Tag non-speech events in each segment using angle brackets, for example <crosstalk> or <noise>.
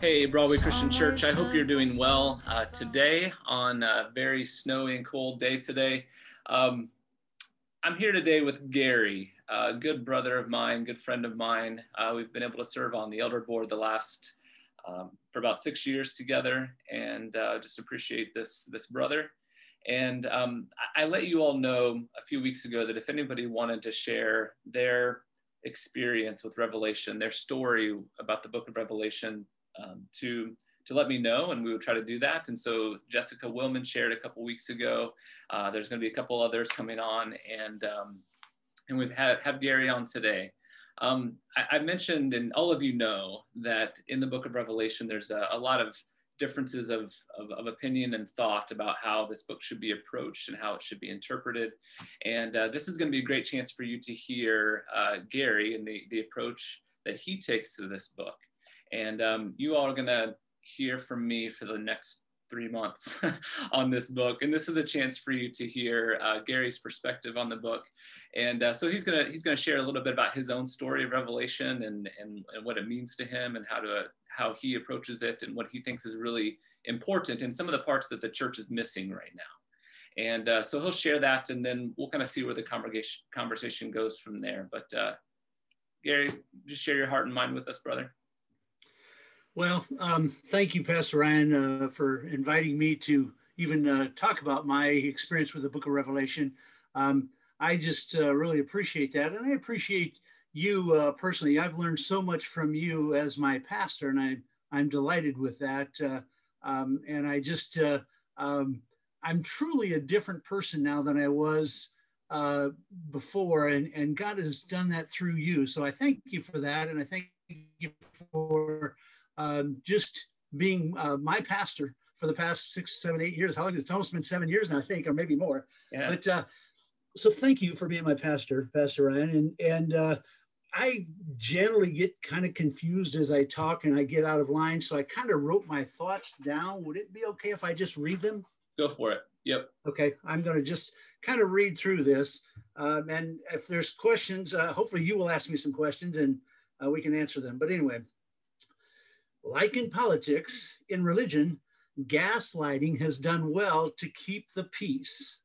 Hey, Broadway Christian Church, I hope you're doing well uh, today on a very snowy and cold day today. Um, I'm here today with Gary, a good brother of mine, good friend of mine. Uh, we've been able to serve on the elder board the last um, for about six years together, and uh, just appreciate this this brother. And um, I, I let you all know a few weeks ago that if anybody wanted to share their experience with Revelation, their story about the book of Revelation, um, to to let me know, and we would try to do that. And so Jessica Willman shared a couple weeks ago. Uh, there's going to be a couple others coming on, and um, and we've had have Gary on today. Um, I, I, mentioned, and all of you know, that in the book of Revelation, there's a, a lot of differences of, of, of, opinion and thought about how this book should be approached and how it should be interpreted. And uh, this is going to be a great chance for you to hear uh, Gary and the, the approach that he takes to this book. And um, you all are going to hear from me for the next three months <laughs> on this book. And this is a chance for you to hear uh, Gary's perspective on the book. And uh, so he's gonna he's gonna share a little bit about his own story of Revelation and, and, and what it means to him and how to how he approaches it and what he thinks is really important and some of the parts that the church is missing right now. And uh, so he'll share that, and then we'll kind of see where the congregation conversation goes from there. But uh, Gary, just share your heart and mind with us, brother. Well, um, thank you, Pastor Ryan, uh, for inviting me to even uh, talk about my experience with the Book of Revelation. Um, I just uh, really appreciate that, and I appreciate you uh, personally. I've learned so much from you as my pastor, and I'm I'm delighted with that. Uh, um, and I just, uh, um, I'm truly a different person now than I was uh, before, and, and God has done that through you. So I thank you for that, and I thank you for um, just being uh, my pastor for the past six, seven, eight years. How long? It's almost been seven years now, I think, or maybe more. Yeah. But uh, so thank you for being my pastor, Pastor Ryan, and and uh, I generally get kind of confused as I talk and I get out of line. So I kind of wrote my thoughts down. Would it be okay if I just read them? Go for it. Yep. Okay. I'm going to just kind of read through this. Um, and if there's questions, uh, hopefully you will ask me some questions and uh, we can answer them. But anyway, like in politics, in religion, gaslighting has done well to keep the peace.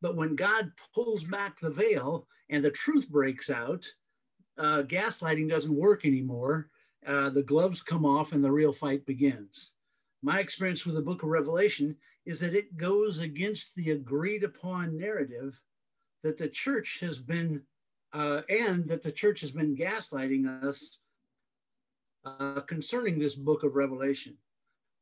But when God pulls back the veil and the truth breaks out, uh, gaslighting doesn't work anymore. Uh, the gloves come off and the real fight begins. My experience with the book of Revelation is that it goes against the agreed upon narrative that the church has been, uh, and that the church has been gaslighting us uh, concerning this book of Revelation.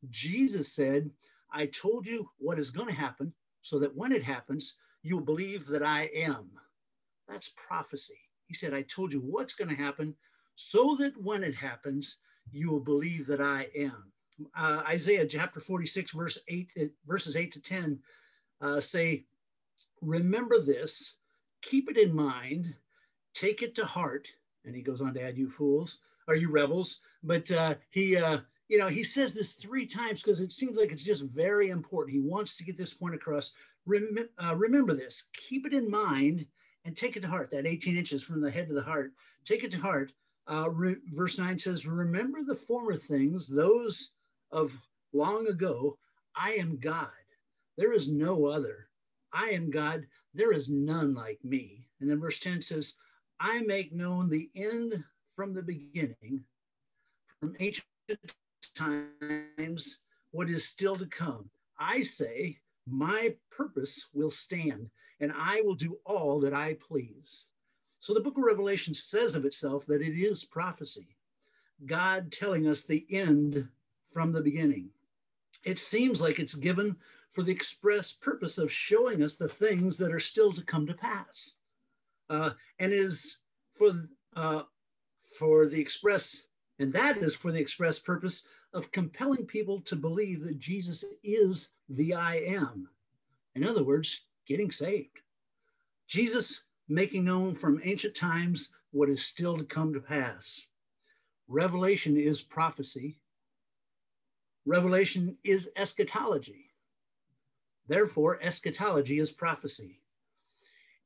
Jesus said, I told you what is going to happen so that when it happens, you will believe that I am. That's prophecy. He said, I told you what's going to happen so that when it happens, you will believe that I am. Uh, Isaiah chapter 46, verse 8, uh, verses 8 to 10 uh, say, Remember this, keep it in mind, take it to heart. And he goes on to add, You fools, are you rebels? But uh, he, uh, you know, he says this three times because it seems like it's just very important. He wants to get this point across. Rem- uh, remember this, keep it in mind and take it to heart, that 18 inches from the head to the heart. Take it to heart. Uh, re- verse 9 says, Remember the former things, those of long ago. I am God. There is no other. I am God. There is none like me. And then verse 10 says, I make known the end from the beginning, from ancient times, what is still to come. I say, My purpose will stand and I will do all that I please. So the book of Revelation says of itself that it is prophecy, God telling us the end from the beginning. It seems like it's given for the express purpose of showing us the things that are still to come to pass, uh, and is for uh, for the express, and that is for the express purpose of compelling people to believe that Jesus is the I am. In other words, getting saved. Jesus making known from ancient times what is still to come to pass. Revelation is prophecy. Revelation is eschatology. Therefore, eschatology is prophecy.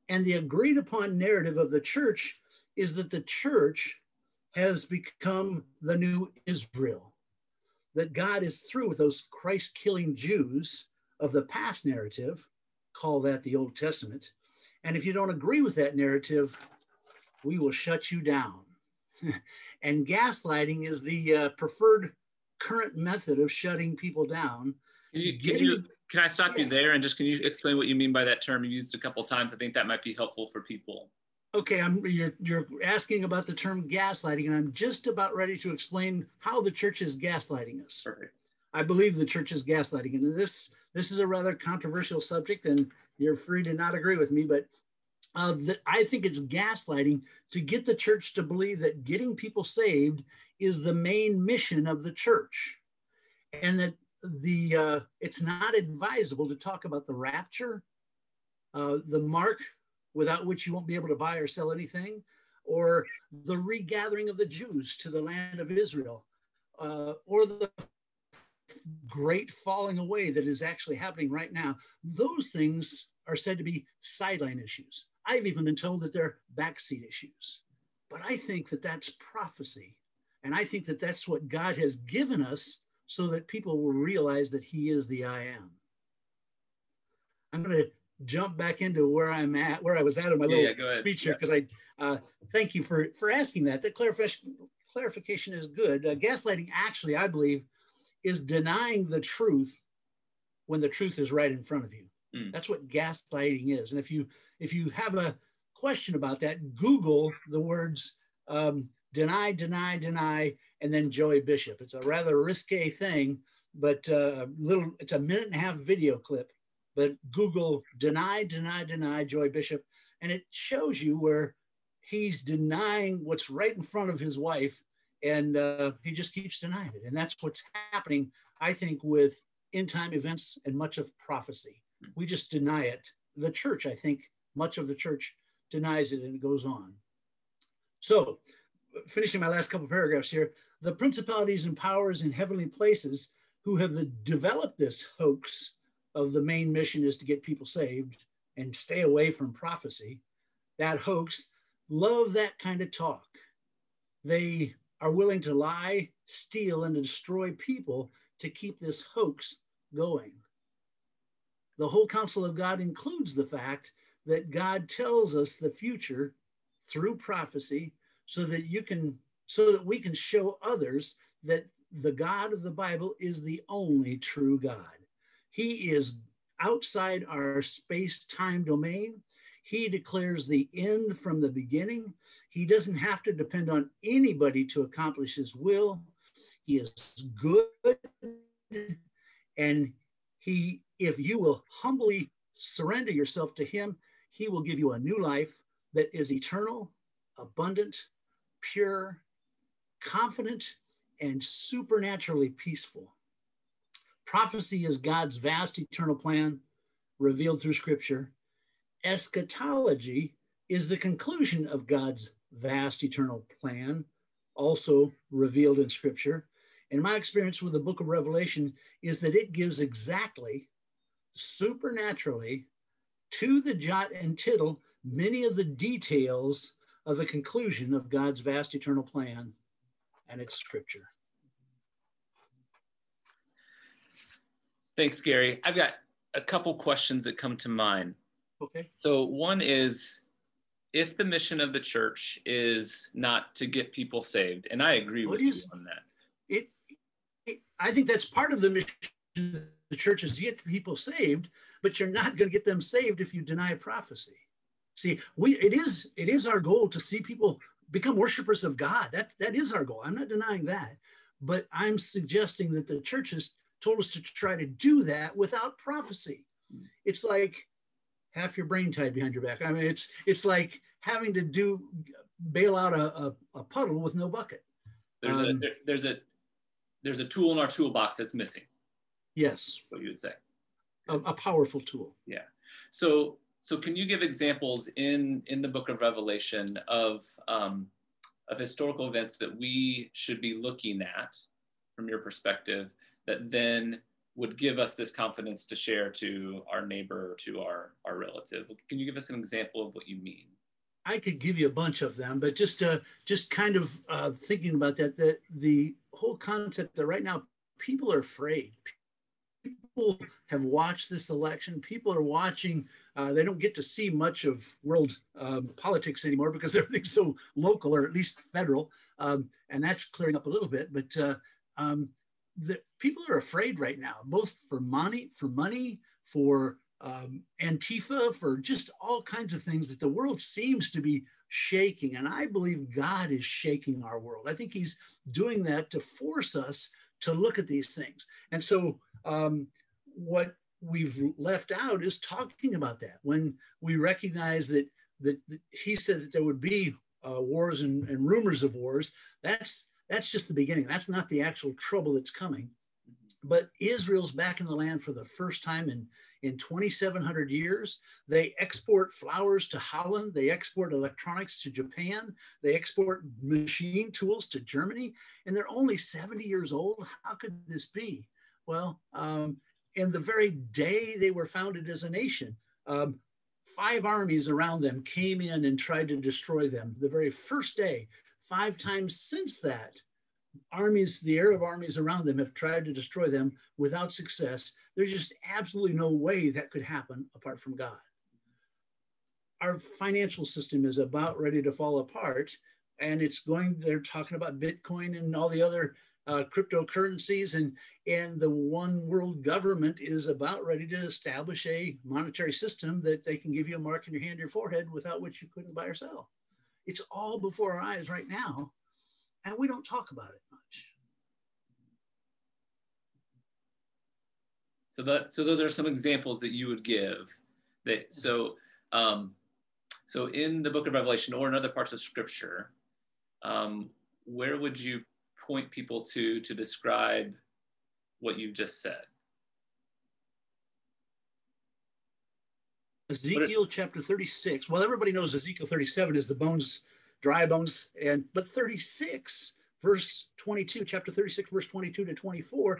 And the agreed upon narrative of the church is that the church has become the new Israel. That God is through with those Christ killing Jews of the past narrative, call that the Old Testament. And if you don't agree with that narrative, we will shut you down. <laughs> and gaslighting is the uh, preferred current method of shutting people down. Can you, can, you, can I stop yeah. you there and just can you explain what you mean by that term? You used a couple times. I think that might be helpful for people. Okay, I'm you're you're asking about the term gaslighting, and I'm just about ready to explain how the church is gaslighting us. Perfect. I believe the church is gaslighting, and this this is a rather controversial subject, and you're free to not agree with me, but uh, the, I think it's gaslighting to get the church to believe that getting people saved is the main mission of the church, and that the uh, it's not advisable to talk about the rapture, uh, the mark without which you won't be able to buy or sell anything, or the regathering of the Jews to the land of Israel, uh, or the great falling away that is actually happening right now. Those things are said to be sideline issues. I've even been told that they're backseat issues. But I think that that's prophecy. And I think that that's what God has given us so that people will realize that He is the I am. I'm going to jump back into where I'm at, where I was at in my little yeah, speech here, because I uh, thank you for for asking that. That clarification clarification is good. Uh, gaslighting, actually, I believe, is denying the truth when the truth is right in front of you. Mm. That's what gaslighting is. And if you if you have a question about that, Google the words um, deny, deny, deny, and then Joey Bishop. It's a rather risque thing, but uh, little. It's a minute and a half video clip but Google deny, deny, deny Joey Bishop, and it shows you where he's denying what's right in front of his wife, and uh, he just keeps denying it. And that's what's happening, I think, with end time events and much of prophecy. We just deny it. The church, I think, much of the church denies it and it goes on. So, finishing my last couple paragraphs here, the principalities and powers in heavenly places who have developed this hoax of the main mission is to get people saved and stay away from prophecy, that hoax, love that kind of talk. They are willing to lie, steal, and destroy people to keep this hoax going. The whole counsel of God includes the fact that God tells us the future through prophecy so that you can so that we can show others that the God of the Bible is the only true God. He is outside our space time domain. He declares the end from the beginning. He doesn't have to depend on anybody to accomplish his will. He is good. And he, if you will humbly surrender yourself to him, he will give you a new life that is eternal, abundant, pure, confident, and supernaturally peaceful. Prophecy is God's vast eternal plan revealed through scripture. Eschatology is the conclusion of God's vast eternal plan, also revealed in scripture. And my experience with the book of Revelation is that it gives exactly, supernaturally, to the jot and tittle, many of the details of the conclusion of God's vast eternal plan and its scripture. Thanks, Gary. I've got a couple questions that come to mind. Okay. So one is if the mission of the church is not to get people saved, and I agree what with is, you on that. It, it, I think that's part of the mission of the church is to get people saved, but you're not going to get them saved if you deny prophecy. See, we it is it is our goal to see people become worshipers of God. That that is our goal. I'm not denying that, but I'm suggesting that the churches told us to try to do that without prophecy. Hmm. It's like half your brain tied behind your back. I mean, it's it's like having to do bail out a, a, a puddle with no bucket. There's um, a there, there's a there's a tool in our toolbox that's missing. Yes. What you would say. A, a powerful tool. Yeah. So so can you give examples in in the book of Revelation of um, of historical events that we should be looking at from your perspective that then would give us this confidence to share to our neighbor or to our, our relative. Can you give us an example of what you mean? I could give you a bunch of them, but just uh, just kind of uh, thinking about that, the the whole concept that right now people are afraid. People have watched this election. People are watching. Uh, they don't get to see much of world um, politics anymore because <laughs> everything's so local, or at least federal, um, and that's clearing up a little bit. But uh, um, the people are afraid right now, both for money, for money, for um, Antifa, for just all kinds of things that the world seems to be shaking. And I believe God is shaking our world. I think He's doing that to force us to look at these things. And so, um, what we've left out is talking about that. When we recognize that that, that He said that there would be uh, wars and, and rumors of wars, that's that's just the beginning. That's not the actual trouble that's coming. But Israel's back in the land for the first time in in 2,700 years. They export flowers to Holland. They export electronics to Japan. They export machine tools to Germany. And they're only 70 years old. How could this be? Well, um, in the very day they were founded as a nation, um, five armies around them came in and tried to destroy them the very first day. Five times since that, armies, the Arab armies around them have tried to destroy them without success. There's just absolutely no way that could happen apart from God. Our financial system is about ready to fall apart, and it's going, they're talking about Bitcoin and all the other uh, cryptocurrencies, and, and the one world government is about ready to establish a monetary system that they can give you a mark in your hand, your forehead, without which you couldn't buy or sell. It's all before our eyes right now, and we don't talk about it much. So that so those are some examples that you would give. That so um, so in the book of Revelation or in other parts of Scripture, um, where would you point people to to describe what you've just said? Ezekiel chapter 36. Well, everybody knows Ezekiel 37 is the bones, dry bones, and but 36, verse 22, chapter 36, verse 22 to 24,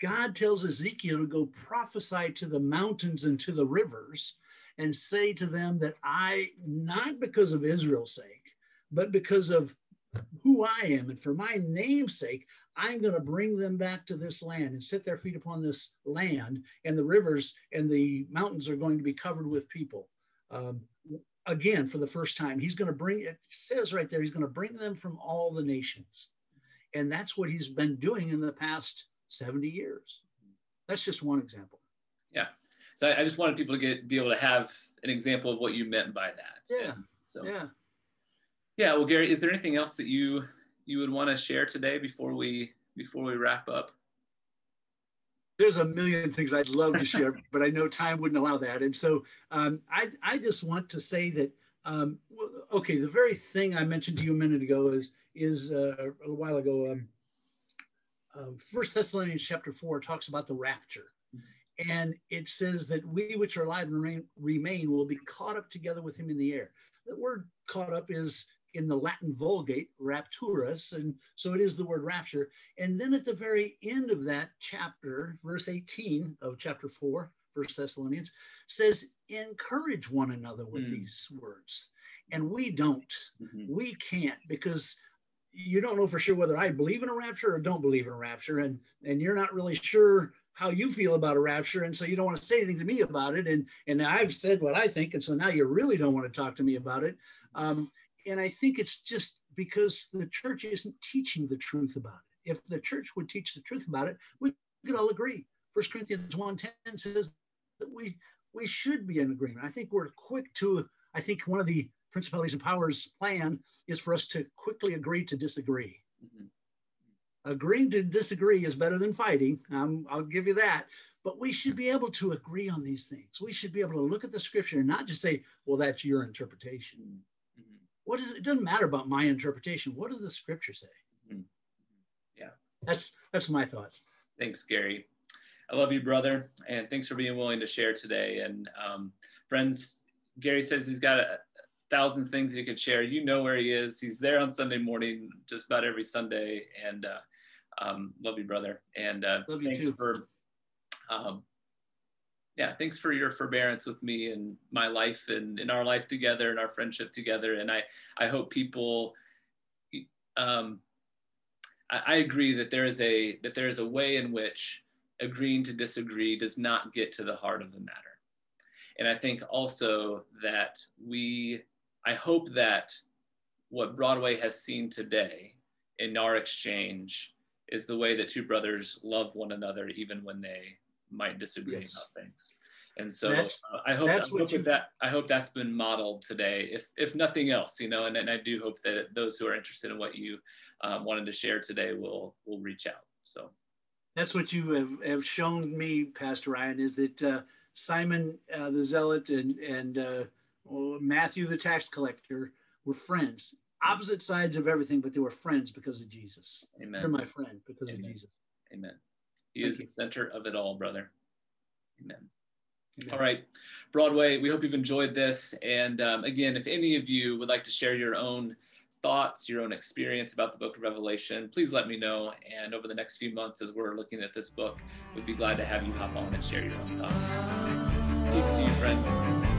God tells Ezekiel to go prophesy to the mountains and to the rivers and say to them that I, not because of Israel's sake, but because of who I am and for my name's sake, I'm going to bring them back to this land and set their feet upon this land, and the rivers and the mountains are going to be covered with people. Um, again, for the first time, he's going to bring it says right there, he's going to bring them from all the nations. And that's what he's been doing in the past 70 years. That's just one example. Yeah. So I, I just wanted people to get be able to have an example of what you meant by that. Yeah. And so Yeah. Yeah. Well, Gary, is there anything else that you you would want to share today before we before we wrap up? There's a million things I'd love to share, <laughs> but I know time wouldn't allow that. And so um, I, I just want to say that, um, okay, the very thing I mentioned to you a minute ago is, is uh, a while ago, um, uh, First Thessalonians chapter four talks about the rapture. And it says that we which are alive and remain, remain will be caught up together with him in the air. The word caught up is in the Latin Vulgate, rapturus, and so it is the word rapture. And then at the very end of that chapter, verse 18 of chapter 4, First Thessalonians, says, encourage one another with Mm. these words. And we don't. Mhm. We can't because you don't know for sure whether I believe in a rapture or don't believe in a rapture. And, and you're not really sure how you feel about a rapture. And so you don't want to say anything to me about it. And, and I've said what I think. And so now you really don't want to talk to me about it. Um, and I think it's just because the church isn't teaching the truth about it. If the church would teach the truth about it, we could all agree. First Corinthians 1.10 says that we we should be in agreement. I think we're quick to, I think one of the principalities and powers plan is for us to quickly agree to disagree. Mhm. Agreeing to disagree is better than fighting. Um, I'll give you that. But we should be able to agree on these things. We should be able to look at the scripture and not just say, well, that's your interpretation. What is it? It doesn't matter about my interpretation. What does the scripture say? Mhm. Yeah. That's that's my thoughts. Thanks, Gary. I love you, brother, and thanks for being willing to share today. And um, friends, Gary says he's got a, thousands of things he could share. You know where he is. He's there on Sunday morning, just about every Sunday. And uh, um, love you, brother. And uh, Love you thanks too. for um, yeah, thanks for your forbearance with me and my life and in our life together and our friendship together. And I, I hope people, um, I, I agree that there is a that there is a way in which agreeing to disagree does not get to the heart of the matter. And I think also that we, I hope that what Broadway has seen today in our exchange is the way that two brothers love one another even when they might disagree yes. about things. And so uh, I hope, I hope you... that I hope that's been modeled today, if if nothing else, you know. And, and I do hope that those who are interested in what you um, wanted to share today will will reach out. So that's what you have, have shown me, Pastor Ryan, is that uh, Simon uh, the Zealot and and uh, Matthew the tax collector were friends, opposite sides of everything, but they were friends because of Jesus. Amen. They're my friend because Amen. of Jesus. Amen. He is the center of it all, brother. Amen. Amen. All right, Broadway, we hope you've enjoyed this. And um, again, if any of you would like to share your own thoughts, your own experience about the book of Revelation, please let me know. And over the next few months, as we're looking at this book, we'd be glad to have you hop on and share your own thoughts. Peace to you, friends.